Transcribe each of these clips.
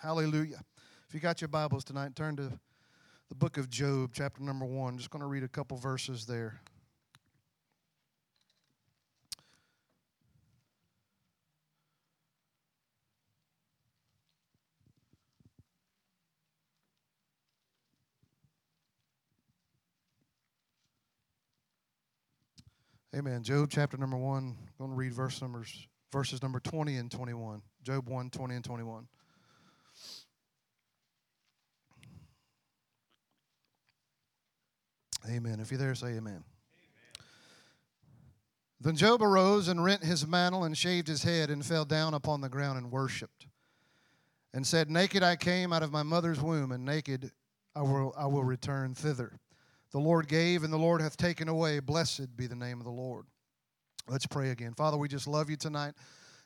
Hallelujah. If you got your Bibles tonight, turn to the book of Job, chapter number one. Just going to read a couple verses there. Amen. Job chapter number one. I'm going to read verse numbers, verses number 20 and 21. Job 1, 20 and 21. Amen. If you're there, say amen. amen. Then Job arose and rent his mantle and shaved his head and fell down upon the ground and worshipped and said, Naked I came out of my mother's womb, and naked I will, I will return thither. The Lord gave, and the Lord hath taken away. Blessed be the name of the Lord. Let's pray again. Father, we just love you tonight.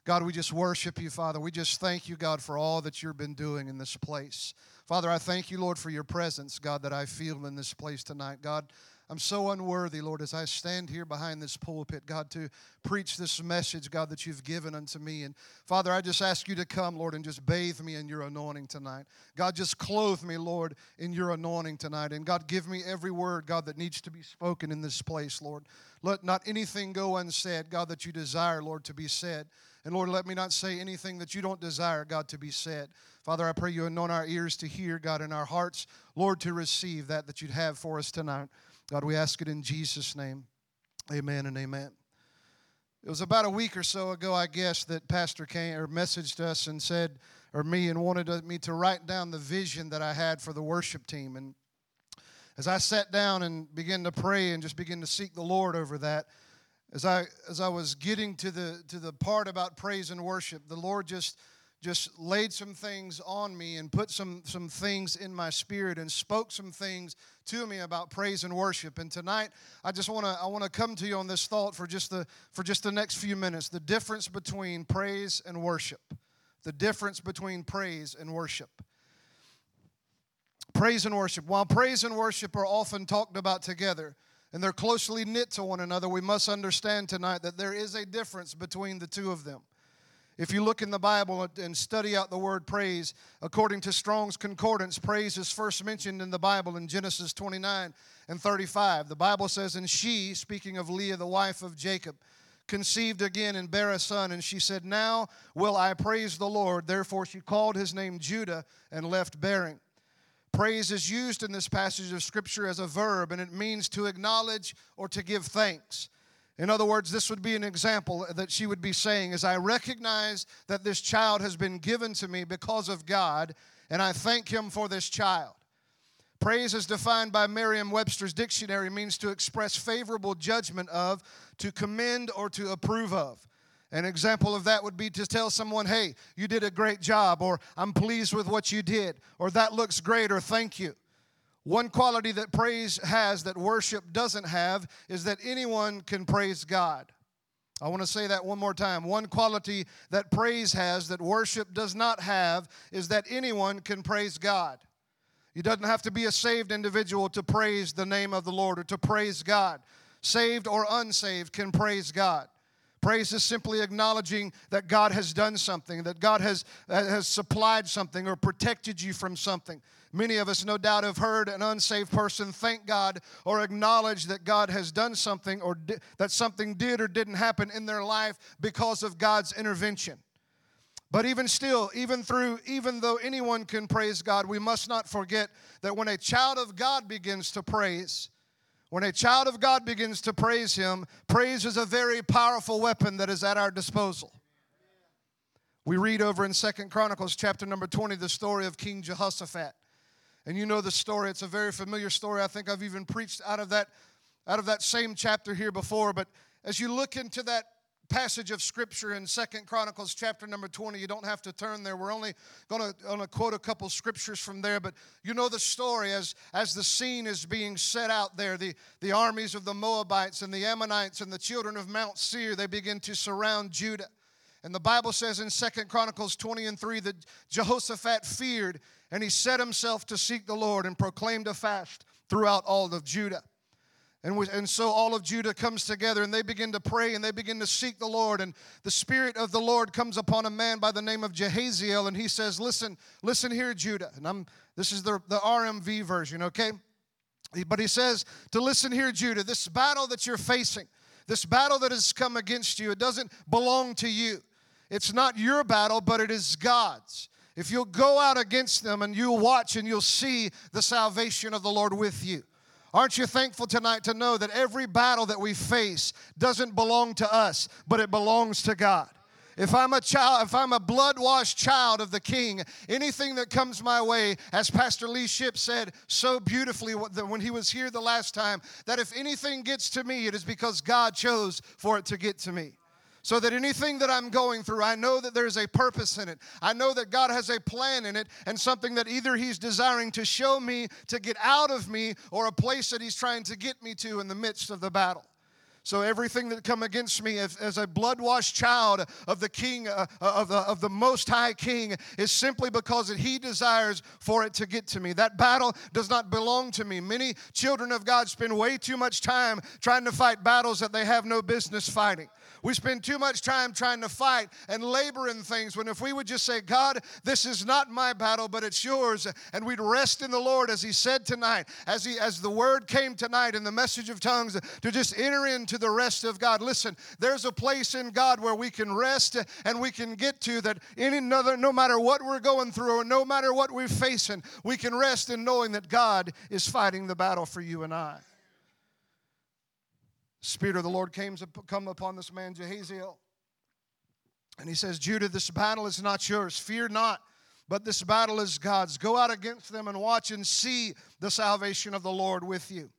God, we just worship you, Father. We just thank you, God, for all that you've been doing in this place. Father, I thank you, Lord, for your presence, God, that I feel in this place tonight. God, I'm so unworthy, Lord, as I stand here behind this pulpit, God, to preach this message, God, that you've given unto me. And Father, I just ask you to come, Lord, and just bathe me in your anointing tonight. God, just clothe me, Lord, in your anointing tonight. And God, give me every word, God, that needs to be spoken in this place, Lord. Let not anything go unsaid, God, that you desire, Lord, to be said. And Lord, let me not say anything that you don't desire, God, to be said. Father, I pray you anoint our ears to hear, God, and our hearts, Lord, to receive that that you'd have for us tonight. God, we ask it in Jesus' name. Amen and amen. It was about a week or so ago, I guess, that Pastor came or messaged us and said, or me, and wanted me to write down the vision that I had for the worship team. And as I sat down and began to pray and just began to seek the Lord over that, as I as I was getting to the to the part about praise and worship, the Lord just just laid some things on me and put some some things in my spirit and spoke some things to me about praise and worship. And tonight, I just want to I want to come to you on this thought for just the for just the next few minutes. The difference between praise and worship. The difference between praise and worship. Praise and worship. While praise and worship are often talked about together, and they're closely knit to one another, we must understand tonight that there is a difference between the two of them. If you look in the Bible and study out the word praise, according to Strong's Concordance, praise is first mentioned in the Bible in Genesis 29 and 35. The Bible says, And she, speaking of Leah, the wife of Jacob, conceived again and bare a son, and she said, Now will I praise the Lord. Therefore she called his name Judah and left bearing. Praise is used in this passage of Scripture as a verb, and it means to acknowledge or to give thanks. In other words, this would be an example that she would be saying as I recognize that this child has been given to me because of God, and I thank Him for this child. Praise, as defined by Merriam Webster's dictionary, means to express favorable judgment of, to commend, or to approve of. An example of that would be to tell someone, hey, you did a great job, or I'm pleased with what you did, or that looks great, or thank you. One quality that praise has that worship doesn't have is that anyone can praise God. I want to say that one more time. One quality that praise has that worship does not have is that anyone can praise God. You doesn't have to be a saved individual to praise the name of the Lord or to praise God. Saved or unsaved can praise God. Praise is simply acknowledging that God has done something, that God has, uh, has supplied something or protected you from something. Many of us, no doubt, have heard an unsaved person thank God or acknowledge that God has done something or di- that something did or didn't happen in their life because of God's intervention. But even still, even through, even though anyone can praise God, we must not forget that when a child of God begins to praise, when a child of God begins to praise Him, praise is a very powerful weapon that is at our disposal. We read over in Second Chronicles chapter number 20 the story of King Jehoshaphat. And you know the story. It's a very familiar story. I think I've even preached out of that out of that same chapter here before, but as you look into that passage of scripture in Second Chronicles chapter number 20. You don't have to turn there. We're only going to quote a couple scriptures from there, but you know the story as, as the scene is being set out there. The, the armies of the Moabites and the Ammonites and the children of Mount Seir, they begin to surround Judah. And the Bible says in Second Chronicles 20 and 3 that Jehoshaphat feared and he set himself to seek the Lord and proclaimed a fast throughout all of Judah. And, we, and so all of Judah comes together and they begin to pray and they begin to seek the Lord. And the Spirit of the Lord comes upon a man by the name of Jahaziel and he says, Listen, listen here, Judah. And I'm this is the, the RMV version, okay? But he says to listen here, Judah, this battle that you're facing, this battle that has come against you, it doesn't belong to you. It's not your battle, but it is God's. If you'll go out against them and you'll watch and you'll see the salvation of the Lord with you. Aren't you thankful tonight to know that every battle that we face doesn't belong to us, but it belongs to God? If I'm a child, if I'm a blood washed child of the King, anything that comes my way, as Pastor Lee Ship said so beautifully when he was here the last time, that if anything gets to me, it is because God chose for it to get to me so that anything that I'm going through, I know that there's a purpose in it. I know that God has a plan in it and something that either He's desiring to show me to get out of me or a place that He's trying to get me to in the midst of the battle. So everything that come against me as, as a blood-washed child of the King, uh, uh, of, the, of the Most High King, is simply because that He desires for it to get to me. That battle does not belong to me. Many children of God spend way too much time trying to fight battles that they have no business fighting. We spend too much time trying to fight and labor in things when if we would just say, God, this is not my battle, but it's yours, and we'd rest in the Lord as He said tonight, as He as the word came tonight in the message of tongues, to just enter into the rest of God. Listen, there's a place in God where we can rest and we can get to that any another, no matter what we're going through or no matter what we're facing, we can rest in knowing that God is fighting the battle for you and I. Spirit of the Lord came to come upon this man Jahaziel. And he says, Judah, this battle is not yours. Fear not, but this battle is God's. Go out against them and watch and see the salvation of the Lord with you.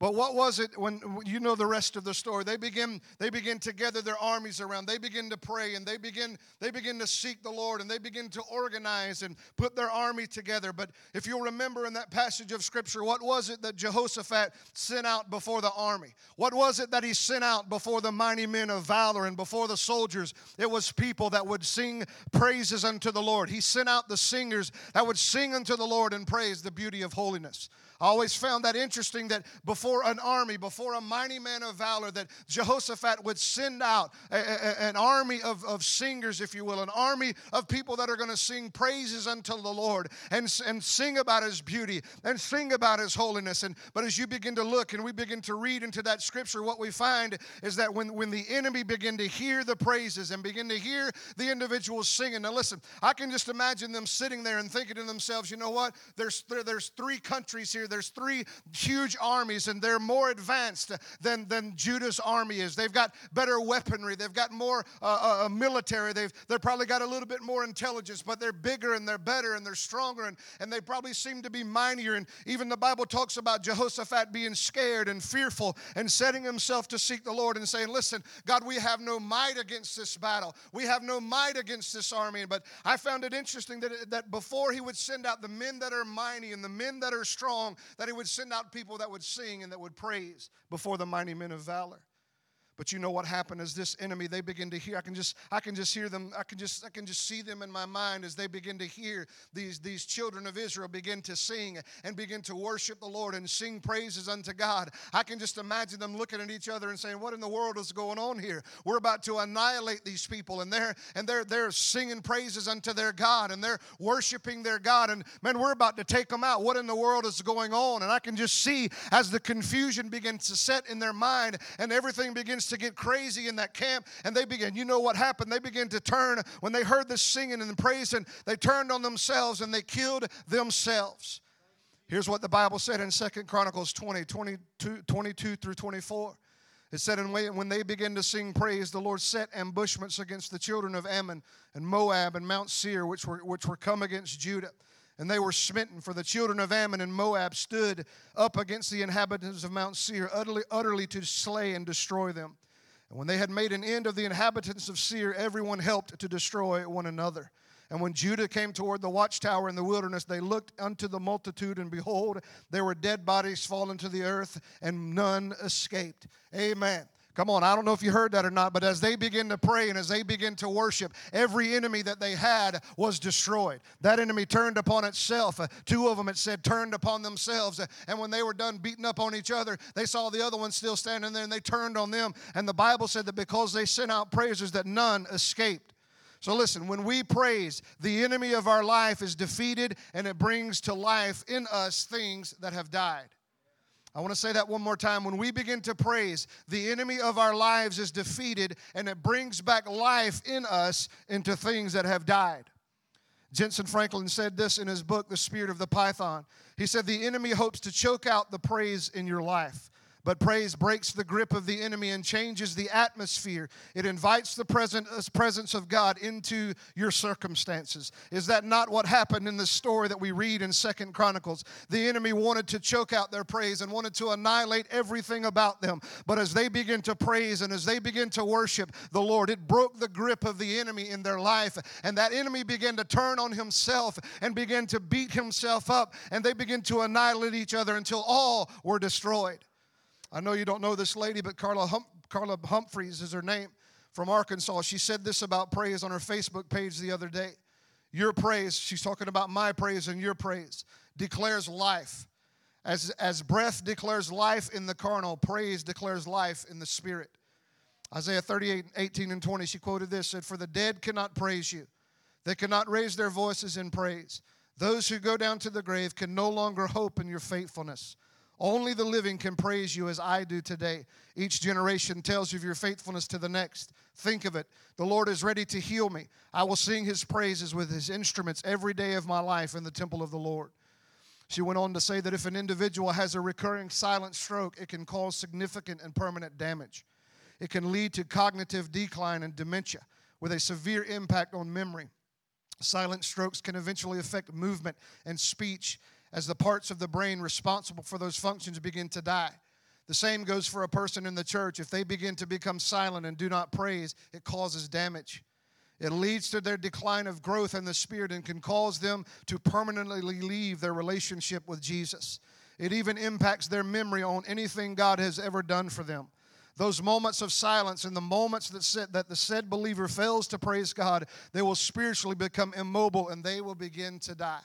But what was it when you know the rest of the story? They begin they begin to gather their armies around. They begin to pray and they begin they begin to seek the Lord and they begin to organize and put their army together. But if you'll remember in that passage of scripture, what was it that Jehoshaphat sent out before the army? What was it that he sent out before the mighty men of valor and before the soldiers? It was people that would sing praises unto the Lord. He sent out the singers that would sing unto the Lord and praise the beauty of holiness. I always found that interesting that before an army, before a mighty man of valor, that Jehoshaphat would send out a, a, an army of, of singers, if you will, an army of people that are going to sing praises unto the Lord and, and sing about his beauty and sing about his holiness. And but as you begin to look and we begin to read into that scripture, what we find is that when, when the enemy begin to hear the praises and begin to hear the individuals singing. Now listen, I can just imagine them sitting there and thinking to themselves, you know what? There's there, there's three countries here there's three huge armies, and they're more advanced than, than Judah's army is. They've got better weaponry, they've got more uh, uh, uh, military, they've, they've probably got a little bit more intelligence, but they're bigger and they're better and they're stronger, and, and they probably seem to be mightier. And even the Bible talks about Jehoshaphat being scared and fearful and setting himself to seek the Lord and saying, Listen, God, we have no might against this battle. We have no might against this army. But I found it interesting that, that before he would send out the men that are mighty and the men that are strong, that he would send out people that would sing and that would praise before the mighty men of valor. But you know what happened is this enemy, they begin to hear. I can just, I can just hear them, I can just, I can just see them in my mind as they begin to hear these, these children of Israel begin to sing and begin to worship the Lord and sing praises unto God. I can just imagine them looking at each other and saying, What in the world is going on here? We're about to annihilate these people, and they're and they're they're singing praises unto their God and they're worshiping their God. And man, we're about to take them out. What in the world is going on? And I can just see as the confusion begins to set in their mind and everything begins to get crazy in that camp, and they begin, you know what happened? They began to turn when they heard the singing and the praising, they turned on themselves and they killed themselves. Here's what the Bible said in Second Chronicles 20, 22, 22 through 24. It said, And when they began to sing praise, the Lord set ambushments against the children of Ammon and Moab and Mount Seir, which were, which were come against Judah and they were smitten. For the children of Ammon and Moab stood up against the inhabitants of Mount Seir, utterly, utterly to slay and destroy them. And when they had made an end of the inhabitants of Seir, everyone helped to destroy one another. And when Judah came toward the watchtower in the wilderness, they looked unto the multitude, and behold, there were dead bodies fallen to the earth, and none escaped. Amen. Come on, I don't know if you heard that or not, but as they begin to pray and as they begin to worship, every enemy that they had was destroyed. That enemy turned upon itself. Uh, two of them, it said, turned upon themselves. Uh, and when they were done beating up on each other, they saw the other one still standing there and they turned on them. And the Bible said that because they sent out praises, that none escaped. So listen, when we praise, the enemy of our life is defeated and it brings to life in us things that have died. I want to say that one more time. When we begin to praise, the enemy of our lives is defeated and it brings back life in us into things that have died. Jentezen Franklin said this in his book, The Spirit of the Python. He said, The enemy hopes to choke out the praise in your life. But praise breaks the grip of the enemy and changes the atmosphere. It invites the uh, presence of God into your circumstances. Is that not what happened in the story that we read in Second Chronicles? The enemy wanted to choke out their praise and wanted to annihilate everything about them. But as they begin to praise and as they begin to worship the Lord, it broke the grip of the enemy in their life. And that enemy began to turn on himself and began to beat himself up. And they began to annihilate each other until all were destroyed. I know you don't know this lady, but Carla, hum- Carla Humphreys is her name from Arkansas. She said this about praise on her Facebook page the other day. Your praise, she's talking about my praise and your praise, declares life. As, as breath declares life in the carnal, praise declares life in the spirit. Isaiah 38, 18 and 20, she quoted this, said, For the dead cannot praise you. They cannot raise their voices in praise. Those who go down to the grave can no longer hope in your faithfulness. Only the living can praise you as I do today. Each generation tells you of your faithfulness to the next. Think of it. The Lord is ready to heal me. I will sing his praises with his instruments every day of my life in the temple of the Lord. She went on to say that if an individual has a recurring silent stroke, it can cause significant and permanent damage. It can lead to cognitive decline and dementia with a severe impact on memory. Silent strokes can eventually affect movement and speech as the parts of the brain responsible for those functions begin to die. The same goes for a person in the church. If they begin to become silent and do not praise, it causes damage. It leads to their decline of growth in the spirit and can cause them to permanently leave their relationship with Jesus. It even impacts their memory on anything God has ever done for them. Those moments of silence and the moments that, said, that the said believer fails to praise God, they will spiritually become immobile and they will begin to die.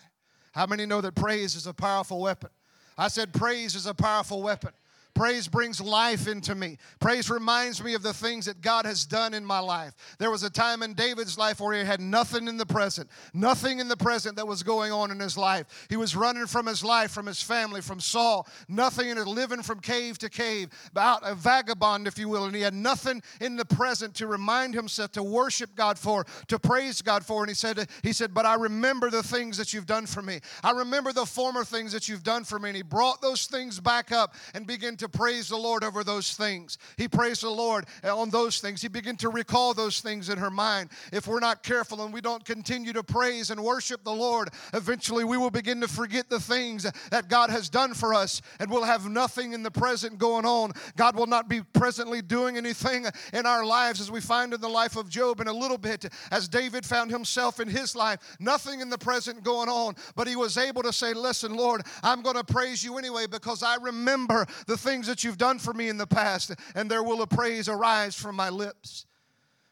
How many know that praise is a powerful weapon? I said, praise is a powerful weapon. Praise brings life into me. Praise reminds me of the things that God has done in my life. There was a time in David's life where he had nothing in the present, nothing in the present that was going on in his life. He was running from his life, from his family, from Saul, nothing in it, living from cave to cave, about a vagabond, if you will, and he had nothing in the present to remind himself to worship God for, to praise God for. And he said, he said, But I remember the things that you've done for me. I remember the former things that you've done for me. And he brought those things back up and began to praise the Lord over those things. He praised the Lord uh, on those things. He began to recall those things in her mind. If we're not careful and we don't continue to praise and worship the Lord, eventually we will begin to forget the things that God has done for us and we'll have nothing in the present going on. God will not be presently doing anything in our lives as we find in the life of Job in a little bit, as David found himself in his life, nothing in the present going on, but he was able to say, Listen, Lord, I'm going to praise you anyway because I remember the things things that you've done for me in the past, and there will a praise arise from my lips.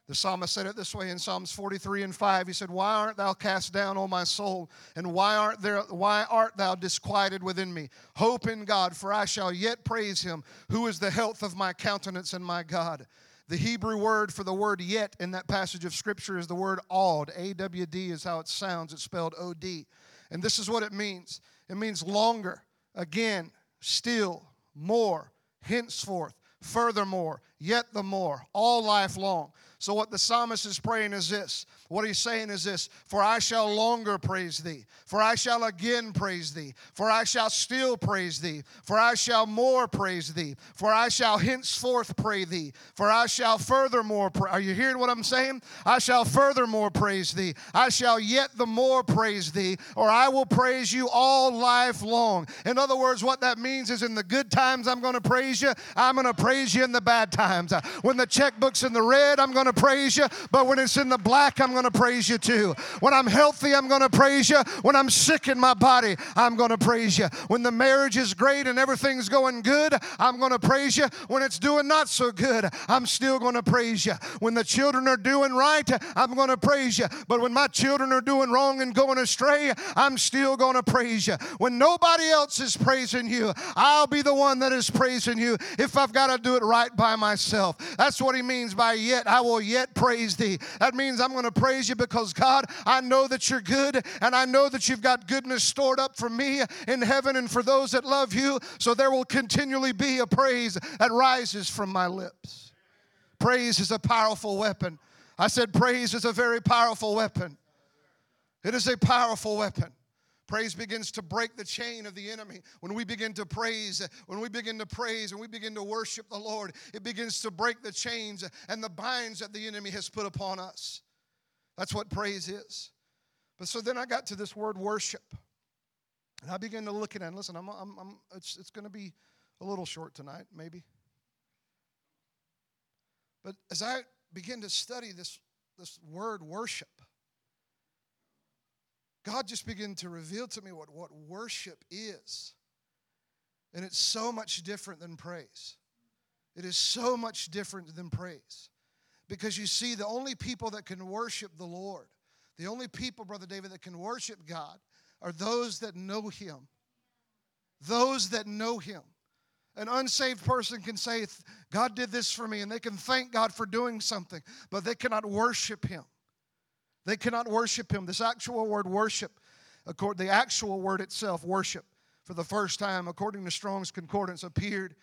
The psalmist said it this way in Psalms 43 and 5. He said, Why art thou cast down, O my soul? And why art there why art thou disquieted within me? Hope in God, for I shall yet praise him, who is the health of my countenance and my God. The Hebrew word for the word yet in that passage of scripture is the word awed. A W D is how it sounds. It's spelled O D. And this is what it means it means longer, again, still, more, henceforth, furthermore, yet the more, all life long. So, what the psalmist is praying is this what he's saying is this For I shall longer praise thee, for I shall again praise thee, for I shall still praise thee, for I shall more praise thee, for I shall henceforth pray thee, for I shall furthermore pray. Are you hearing what I'm saying? I shall furthermore praise thee, I shall yet the more praise thee, or I will praise you all life long. In other words, what that means is in the good times, I'm going to praise you, I'm going to praise you in the bad times. When the checkbook's in the red, I'm going to praise you. But when it's in the black, I'm going to praise you too. When I'm healthy, I'm going to praise you. When I'm sick in my body, I'm going to praise you. When the marriage is great and everything's going good, I'm going to praise you. When it's doing not so good, I'm still going to praise you. When the children are doing right, I'm going to praise you. But when my children are doing wrong and going astray, I'm still going to praise you. When nobody else is praising you, I'll be the one that is praising you if I've got to do it right by myself. That's what he means by yet. I will yet praise thee. That means I'm going to praise you because, God, I know that you're good and I know that you've got goodness stored up for me in heaven and for those that love you. So there will continually be a praise that rises from my lips. Praise is a powerful weapon. I said, praise is a very powerful weapon. It is a powerful weapon. Praise begins to break the chain of the enemy. When we begin to praise, when we begin to praise and we begin to worship the Lord, it begins to break the chains and the binds that the enemy has put upon us. That's what praise is. But so then I got to this word worship. And I began to look at it. And listen, I'm, I'm, I'm, it's, it's going to be a little short tonight, maybe. But as I begin to study this, this word worship, God just began to reveal to me what, what worship is. And it's so much different than praise. It is so much different than praise. Because you see, the only people that can worship the Lord, the only people, Brother David, that can worship God are those that know Him. Those that know Him. An unsaved person can say, God did this for me, and they can thank God for doing something, but they cannot worship Him. They cannot worship him. This actual word worship, the actual word itself, worship, for the first time, according to Strong's Concordance, appeared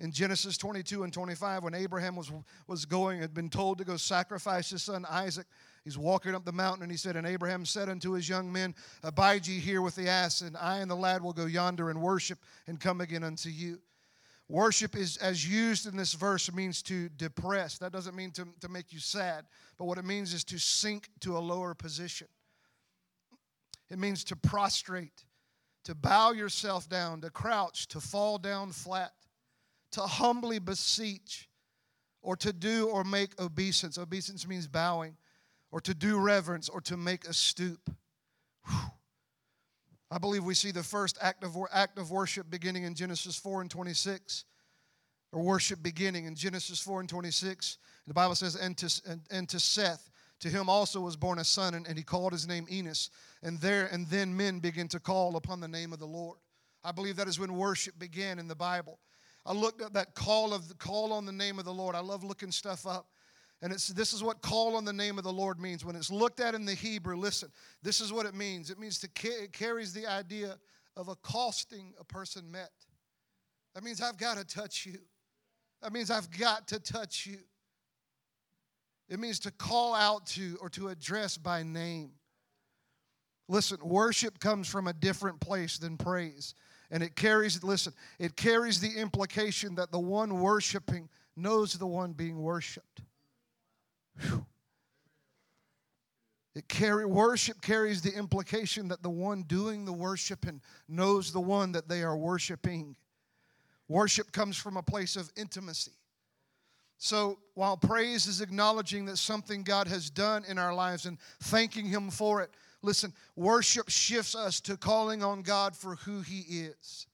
in Genesis 22 and 25 when Abraham was, was going, had been told to go sacrifice his son Isaac. He's walking up the mountain and he said, And Abraham said unto his young men, Abide ye here with the ass, and I and the lad will go yonder and worship and come again unto you. Worship is, as used in this verse, means to depress. That doesn't mean to, to make you sad, but what it means is to sink to a lower position. It means to prostrate, to bow yourself down, to crouch, to fall down flat, to humbly beseech, or to do or make obeisance. Obeisance means bowing, or to do reverence, or to make a stoop. Whew. I believe we see the first act of, act of worship beginning in Genesis 4 and 26, or worship beginning in Genesis 4 and 26. The Bible says, and to, and, and to Seth, to him also was born a son, and, and he called his name Enos. And there and then men begin to call upon the name of the Lord. I believe that is when worship began in the Bible. I looked at that call of call on the name of the Lord. I love looking stuff up. And it's, this is what call on the name of the Lord means. When it's looked at in the Hebrew, listen, this is what it means. It means to it carries the idea of accosting a person met. That means I've got to touch you. That means I've got to touch you. It means to call out to or to address by name. Listen, worship comes from a different place than praise. And it carries, listen, it carries the implication that the one worshiping knows the one being worshiped. It carry, worship carries the implication that the one doing the worshiping knows the one that they are worshiping. Worship comes from a place of intimacy. So while praise is acknowledging that something God has done in our lives and thanking Him for it, listen, worship shifts us to calling on God for who He is.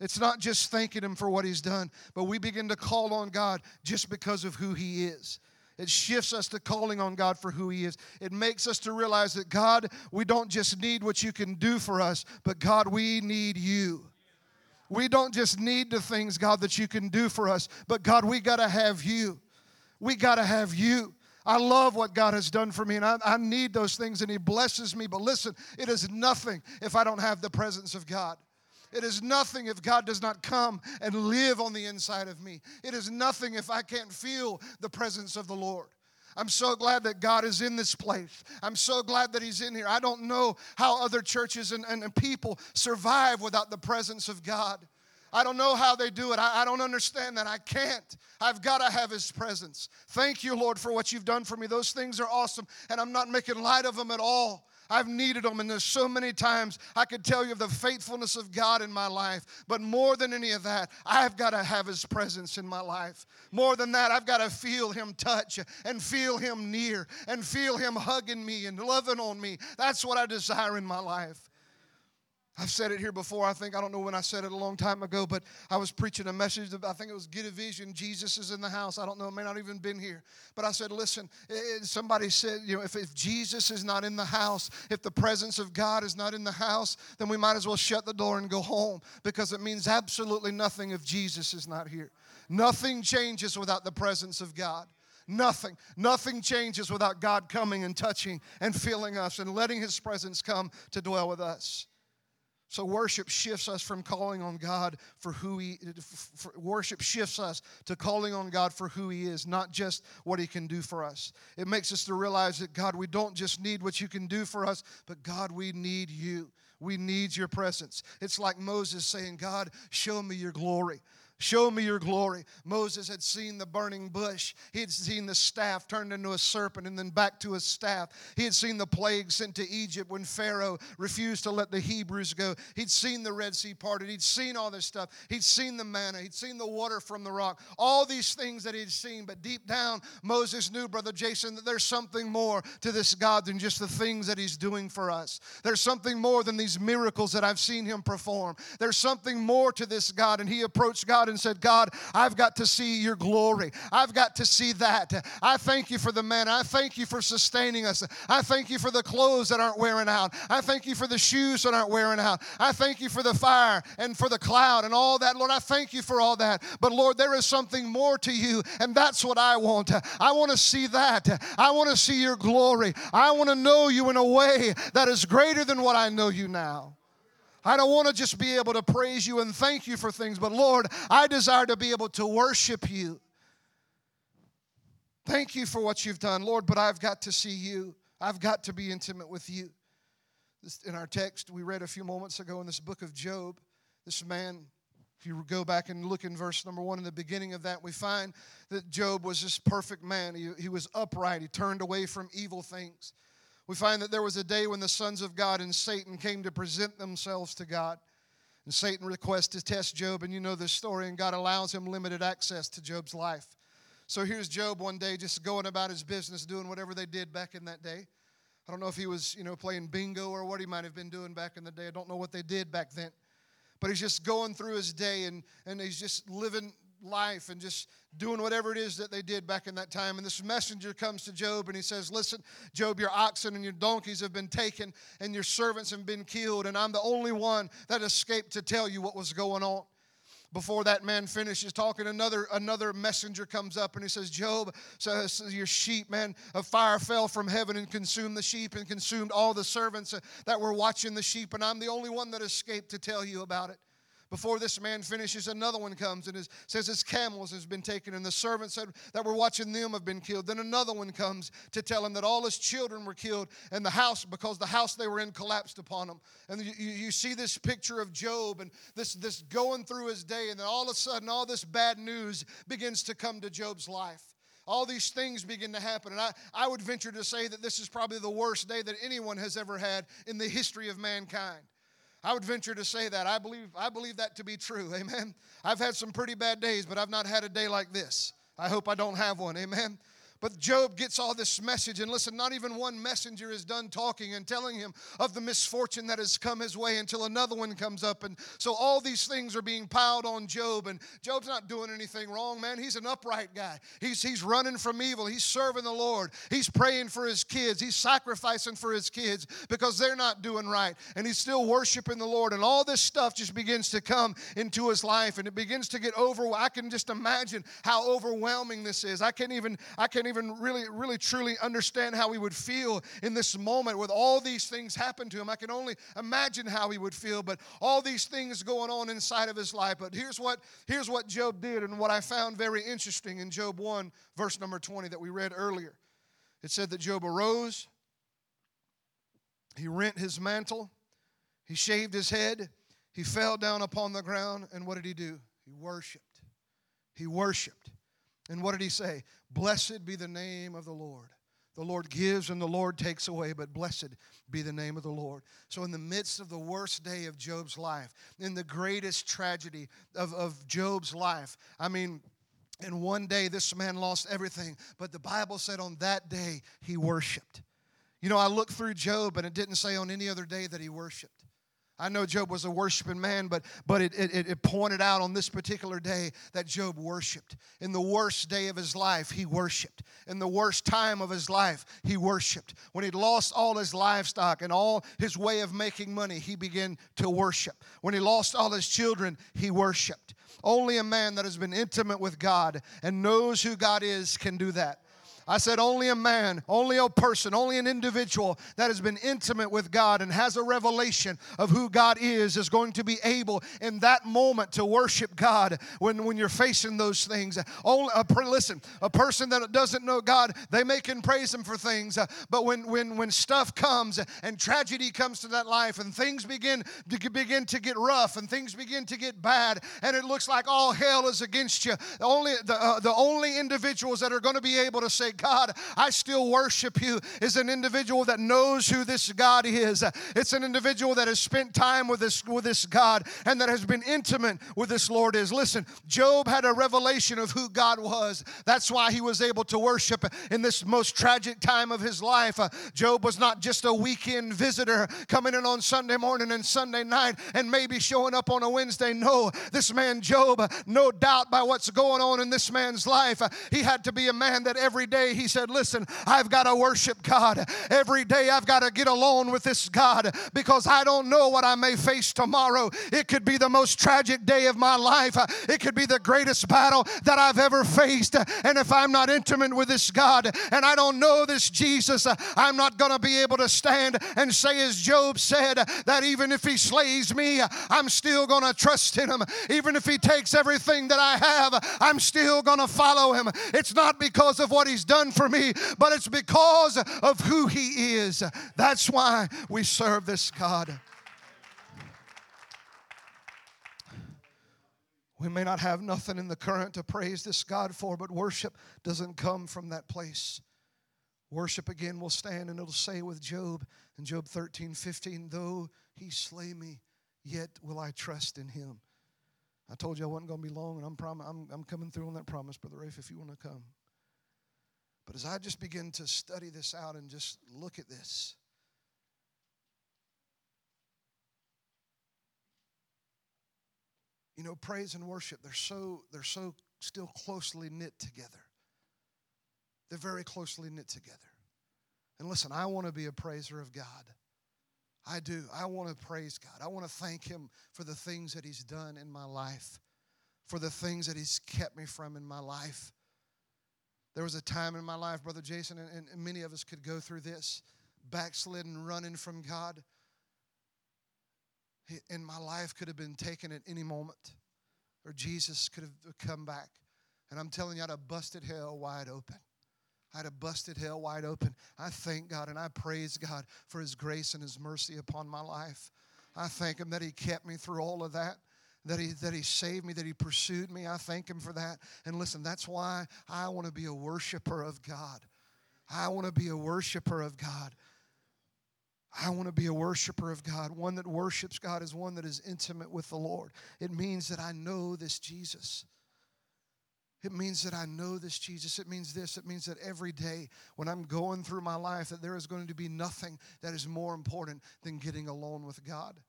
It's not just thanking Him for what He's done, but we begin to call on God just because of who He is. It shifts us to calling on God for who He is. It makes us to realize that God, we don't just need what you can do for us, but God, we need you. We don't just need the things, God, that you can do for us, but God, we got to have you. We got to have you. I love what God has done for me, and I, I, need those things, and He blesses me. But listen, it is nothing if I don't have the presence of God. It is nothing if God does not come and live on the inside of me. It is nothing if I can't feel the presence of the Lord. I'm so glad that God is in this place. I'm so glad that He's in here. I don't know how other churches and, and, and people survive without the presence of God. I don't know how they do it. I, I don't understand that. I can't. I've got to have His presence. Thank you, Lord, for what you've done for me. Those things are awesome, and I'm not making light of them at all. I've needed them, and there's so many times I could tell you of the faithfulness of God in my life. But more than any of that, I've got to have His presence in my life. More than that, I've got to feel Him touch and feel Him near and feel Him hugging me and loving on me. That's what I desire in my life. I've said it here before. I think, I don't know when I said it a long time ago, but I was preaching a message. I think it was Get a Vision. Jesus is in the house. I don't know. It may not even been here. But I said, listen, somebody said, you know, if, if Jesus is not in the house, if the presence of God is not in the house, then we might as well shut the door and go home because it means absolutely nothing if Jesus is not here. Nothing changes without the presence of God. Nothing. Nothing changes without God coming and touching and filling us and letting His presence come to dwell with us. So worship shifts us from calling on God for who He. For, worship shifts us to calling on God for who He is, not just what He can do for us. It makes us to realize that God, we don't just need what you can do for us, but God, we need you. We need your presence. It's like Moses saying, God, show me your glory. Show me your glory. Moses had seen the burning bush. He had seen the staff turned into a serpent and then back to a staff. He had seen the plague sent to Egypt when Pharaoh refused to let the Hebrews go. He'd seen the Red Sea parted. He'd seen all this stuff. He'd seen the manna. He'd seen the water from the rock. All these things that he'd seen. But deep down, Moses knew, Brother Jason, that there's something more to this God than just the things that he's doing for us. There's something more than these miracles that I've seen him perform. There's something more to this God. And he approached God And said, God, I've got to see your glory. I've got to see that. I thank you for the man. I thank you for sustaining us. I thank you for the clothes that aren't wearing out. I thank you for the shoes that aren't wearing out. I thank you for the fire and for the cloud and all that. Lord, I thank you for all that. But Lord, there is something more to you, and that's what I want. I want to see that. I want to see your glory. I want to know you in a way that is greater than what I know you now. I don't want to just be able to praise you and thank you for things, but Lord, I desire to be able to worship you. Thank you for what you've done, Lord, but I've got to see you. I've got to be intimate with you. In our text we read a few moments ago in this book of Job, this man, if you go back and look in verse number one, in the beginning of that, we find that Job was this perfect man. He, he was upright, he turned away from evil things. We find that there was a day when the sons of God and Satan came to present themselves to God. And Satan requests to test Job, and you know this story, and God allows him limited access to Job's life. So here's Job one day just going about his business, doing whatever they did back in that day. I don't know if he was, you know, playing bingo or what he might have been doing back in the day. I don't know what they did back then. But he's just going through his day and, and he's just living life and just doing whatever it is that they did back in that time. And this messenger comes to Job and he says, Listen, Job, your oxen and your donkeys have been taken and your servants have been killed, and I'm the only one that escaped to tell you what was going on. Before that man finishes talking, another another messenger comes up and he says, Job, says your sheep, man, a fire fell from heaven and consumed the sheep and consumed all the servants that were watching the sheep, and I'm the only one that escaped to tell you about it. Before this man finishes, another one comes and says his camels has been taken, and the servants that were watching them have been killed. Then another one comes to tell him that all his children were killed, and the house, because the house they were in collapsed upon them. And you, you see this picture of Job and this, this going through his day, and then all of a sudden, all this bad news begins to come to Job's life all these things begin to happen. And I, I would venture to say that this is probably the worst day that anyone has ever had in the history of mankind. I would venture to say that. I believe, I believe that to be true. Amen. I've had some pretty bad days, but I've not had a day like this. I hope I don't have one. Amen. But Job gets all this message, and listen, not even one messenger is done talking and telling him of the misfortune that has come his way until another one comes up. And so all these things are being piled on Job, and Job's not doing anything wrong, man. He's an upright guy. He's, he's running from evil, he's serving the Lord, he's praying for his kids, he's sacrificing for his kids because they're not doing right, and he's still worshiping the Lord. And all this stuff just begins to come into his life, and it begins to get over. I can just imagine how overwhelming this is. I can't even, I can't can't even really, really, truly understand how he would feel in this moment with all these things happen to him. I can only imagine how he would feel, but all these things going on inside of his life. But here's what, here's what Job did, and what I found very interesting in Job 1, verse number 20 that we read earlier. It said that Job arose, he rent his mantle, he shaved his head, he fell down upon the ground, and what did he do? He worshiped. He worshiped. And what did he say? Blessed be the name of the Lord. The Lord gives and the Lord takes away, but blessed be the name of the Lord. So, in the midst of the worst day of Job's life, in the greatest tragedy of, of Job's life, I mean, in one day, this man lost everything, but the Bible said on that day he worshiped. You know, I looked through Job and it didn't say on any other day that he worshiped. I know Job was a worshiping man, but, but it, it, it pointed out on this particular day that Job worshiped. In the worst day of his life, he worshiped. In the worst time of his life, he worshiped. When he'd lost all his livestock and all his way of making money, he began to worship. When he lost all his children, he worshiped. Only a man that has been intimate with God and knows who God is can do that. I said, only a man, only a person, only an individual that has been intimate with God and has a revelation of who God is is going to be able in that moment to worship God when, when you're facing those things. Only, a, listen, a person that doesn't know God, they may can praise Him for things, uh, but when, when, when stuff comes and tragedy comes to that life and things begin to begin to get rough and things begin to get bad and it looks like all hell is against you, only, the, uh, the only individuals that are going to be able to say, God, I still worship you, is an individual that knows who this God is. It's an individual that has spent time with this, with this God and that has been intimate with this Lord is. Listen, Job had a revelation of who God was. That's why he was able to worship in this most tragic time of his life. Job was not just a weekend visitor coming in on Sunday morning and Sunday night and maybe showing up on a Wednesday. No, this man, Job, no doubt by what's going on in this man's life, he had to be a man that every day he said, Listen, I've got to worship God. Every day I've got to get alone with this God because I don't know what I may face tomorrow. It could be the most tragic day of my life, it could be the greatest battle that I've ever faced. And if I'm not intimate with this God and I don't know this Jesus, I'm not going to be able to stand and say, as Job said, that even if he slays me, I'm still going to trust in him. Even if he takes everything that I have, I'm still going to follow him. It's not because of what he's done done for me, but it's because of who He is. That's why we serve this God. We may not have nothing in the current to praise this God for, but worship doesn't come from that place. Worship again will stand and it'll say with Job in Job 13, 15, though he slay me, yet will I trust in him. I told you I wasn't going to be long, and I'm, prom- I'm, I'm coming through on that promise, Brother Rafe, if you want to come. But as I just begin to study this out and just look at this, you know, praise and worship, they're so, they're so still closely knit together. They're very closely knit together. And listen, I want to be a praiser of God. I do. I want to praise God. I want to thank Him for the things that He's done in my life, for the things that He's kept me from in my life. There was a time in my life, Brother Jason, and, and many of us could go through this backslidden, running from God. And my life could have been taken at any moment, or Jesus could have come back. And I'm telling you, I'd have busted hell wide open. I'd have busted hell wide open. I thank God and I praise God for His grace and His mercy upon my life. I thank Him that He kept me through all of that that he, that he saved me, that he pursued me. I thank him for that. And listen, that's why I want to be a worshiper of God. I want to be a worshiper of God. I want to be a worshiper of God. One that worships God is one that is intimate with the Lord. It means that I know this Jesus. It means that I know this Jesus. It means this. It means that every day when I'm going through my life that there is going to be nothing that is more important than getting alone with God.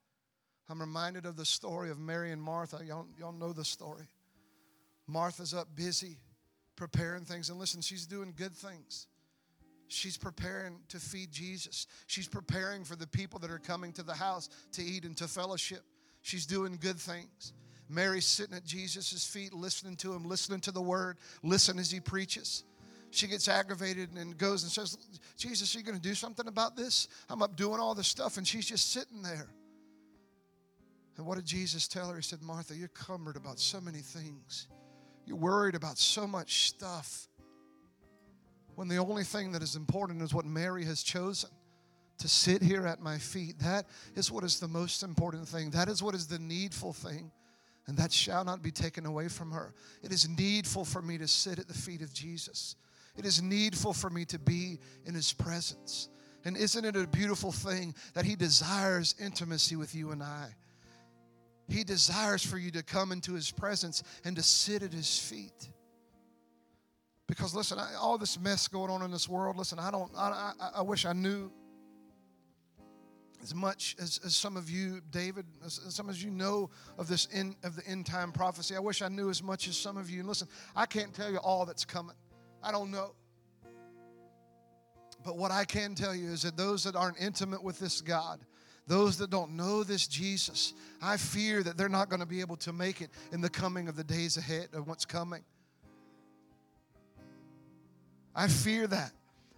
I'm reminded of the story of Mary and Martha. Y'all, y'all know the story. Martha's up busy preparing things. And listen, she's doing good things. She's preparing to feed Jesus. She's preparing for the people that are coming to the house to eat and to fellowship. She's doing good things. Mary's sitting at Jesus' feet, listening to him, listening to the word, listen as he preaches. She gets aggravated and goes and says, Jesus, are you going to do something about this? I'm up doing all this stuff. And she's just sitting there. And what did Jesus tell her? He said, Martha, you're cumbered about so many things. You're worried about so much stuff. When the only thing that is important is what Mary has chosen to sit here at my feet. That is what is the most important thing. That is what is the needful thing. And that shall not be taken away from her. It is needful for me to sit at the feet of Jesus. It is needful for me to be in His presence. And isn't it a beautiful thing that He desires intimacy with you and I? He desires for you to come into His presence and to sit at His feet. Because listen, I, all this mess going on in this world, listen, I don't, I, I, I wish I knew as much as, as some of you, David, as, as some of you know of this end, of the end time prophecy. I wish I knew as much as some of you. And listen, I can't tell you all that's coming. I don't know. But what I can tell you is that those that aren't intimate with this God, those that don't know this Jesus, I fear that they're not going to be able to make it in the coming of the days ahead of what's coming. I fear that.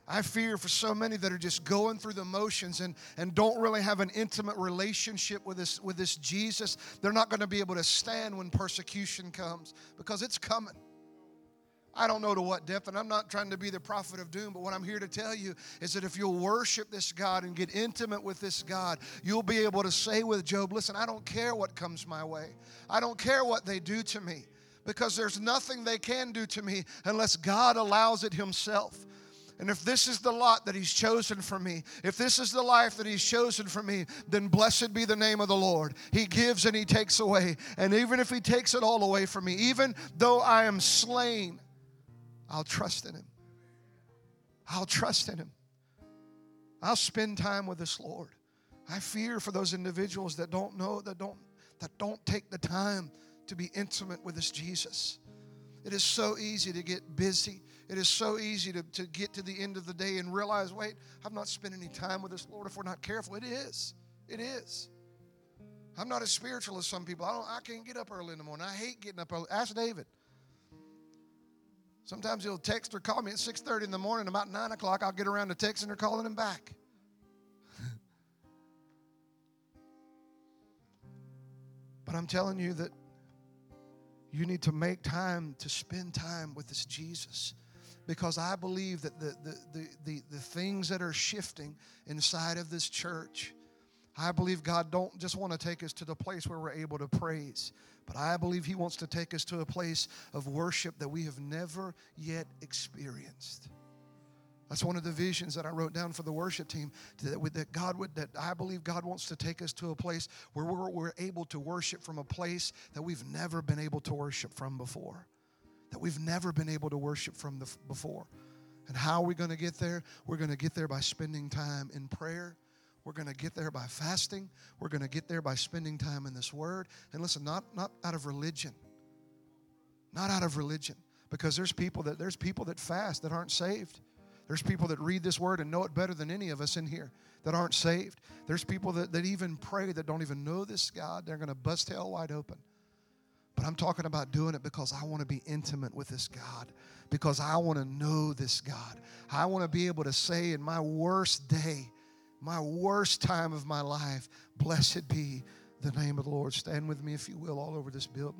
I fear for so many that are just going through the motions and, and don't really have an intimate relationship with this, with this Jesus. They're not going to be able to stand when persecution comes because it's coming. I don't know to what depth, and I'm not trying to be the prophet of doom, but what I'm here to tell you is that if you'll worship this God and get intimate with this God, you'll be able to say with Job, Listen, I don't care what comes my way, I don't care what they do to me, because there's nothing they can do to me unless God allows it Himself. And if this is the lot that He's chosen for me, if this is the life that He's chosen for me, then blessed be the name of the Lord. He gives and He takes away. And even if He takes it all away from me, even though I am slain, I'll trust in Him. I'll trust in Him. I'll spend time with this Lord. I fear for those individuals that don't know, that don't, that don't take the time to be intimate with this Jesus. It is so easy to get busy. It is so easy to, to get to the end of the day and realize, wait, I've not spent any time with this Lord if we're not careful. It is. It is. I'm not as spiritual as some people. I don't I can't get up early in the morning. I hate getting up early. Ask David. Sometimes he'll text or call me at 6:30 in the morning. About 9 o'clock, I'll get around to texting or calling him back. but I'm telling you that you need to make time to spend time with this Jesus because I believe that the, the, the, the, the things that are shifting inside of this church, I believe God don't just want to take us to the place where we're able to praise, but I believe He wants to take us to a place of worship that we have never yet experienced. That's one of the visions that I wrote down for the worship team. That, God would, that I believe God wants to take us to a place where we're, we're able to worship from a place that we've never been able to worship from before. That we've never been able to worship from the, before. And how are we going to get there? We're going to get there by spending time in prayer. We're going to get there by fasting. We're going to get there by spending time in this word. And listen, not, not out of religion. Not out of religion. Because there's people that there's people that fast that aren't saved. There's people that read this word and know it better than any of us in here that aren't saved. There's people that, that even pray that don't even know this God. They're going to bust hell wide open. But I'm talking about doing it because I want to be intimate with this God, because I want to know this God. I want to be able to say in my worst day, my worst time of my life, blessed be the name of the Lord. Stand with me, if you will, all over this building.